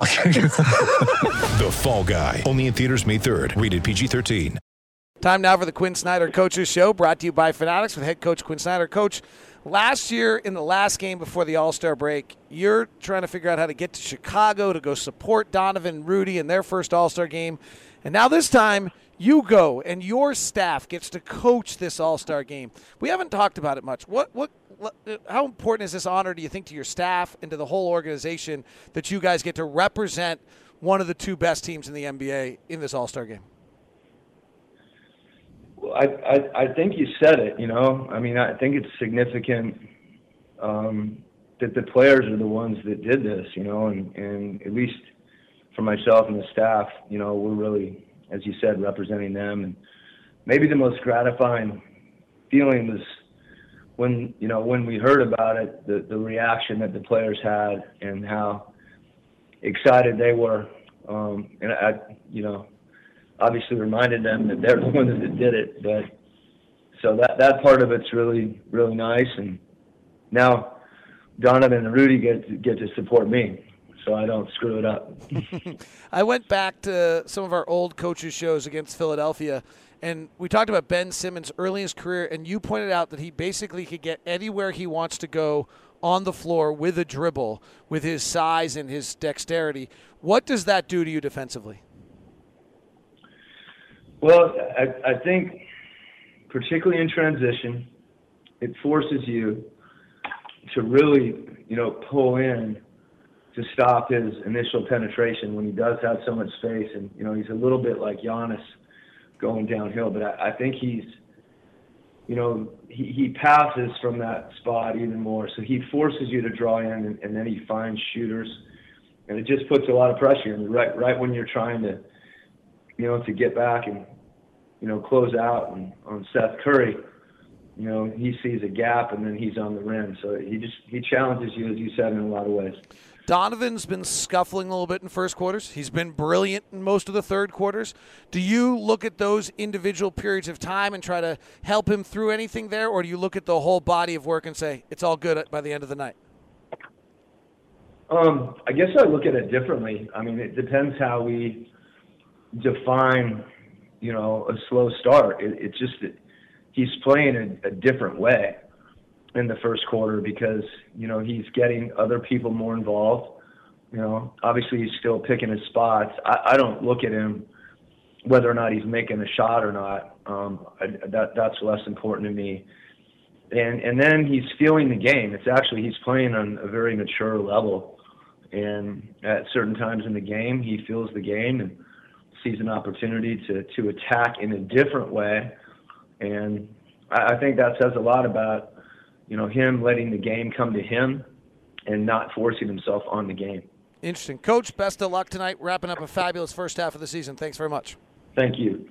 The Fall Guy. Only in theaters May 3rd. Rated PG-13. Time now for the Quin Snyder Coaches Show, brought to you by Fanatics with head coach Quin Snyder. Coach, last year in the last game before the All Star break, you're trying to figure out how to get to Chicago to go support Donovan Rudy in their first All Star game. And now this time, you go and your staff gets to coach this All Star game. We haven't talked about it much. What, what, how important is this honor, do you think, to your staff and to the whole organization that you guys get to represent one of the two best teams in the NBA in this All Star game? Well, I, I I think you said it. You know, I mean, I think it's significant um, that the players are the ones that did this. You know, and and at least for myself and the staff, you know, we're really, as you said, representing them. And maybe the most gratifying feeling was when you know when we heard about it, the the reaction that the players had and how excited they were. Um, and I, you know, obviously reminded them that they're the ones that did it. But so that that part of it's really really nice. And now Donovan and Rudy get to, get to support me, so I don't screw it up. I went back to some of our old coaches shows against Philadelphia. And we talked about Ben Simmons early in his career, and you pointed out that he basically could get anywhere he wants to go on the floor with a dribble, with his size and his dexterity. What does that do to you defensively? Well, I, I think particularly in transition, it forces you to really, you know, pull in to stop his initial penetration when he does have so much space. And, you know, he's a little bit like Giannis going downhill, but I, I think he's, you know, he, he passes from that spot even more. So he forces you to draw in and, and then he finds shooters. And it just puts a lot of pressure in right, right when you're trying to, you know, to get back and, you know, close out and, on Seth Curry, you know, he sees a gap and then he's on the rim. So he just, he challenges you, as you said, in a lot of ways. Donovan's been scuffling a little bit in first quarters. He's been brilliant in most of the third quarters. Do you look at those individual periods of time and try to help him through anything there, or do you look at the whole body of work and say it's all good by the end of the night? Um, I guess I look at it differently. I mean, it depends how we define, you know, a slow start. It, it's just that he's playing a, a different way in the first quarter because you know he's getting other people more involved. You know, obviously he's still picking his spots. I, I don't look at him whether or not he's making a shot or not. Um, I, that that's less important to me. And and then he's feeling the game. It's actually he's playing on a very mature level, and at certain times in the game he feels the game and sees an opportunity to to attack in a different way. And I, I think that says a lot about you know, him letting the game come to him and not forcing himself on the game. Interesting. Coach, best of luck tonight, wrapping up a fabulous first half of the season. Thanks very much. Thank you.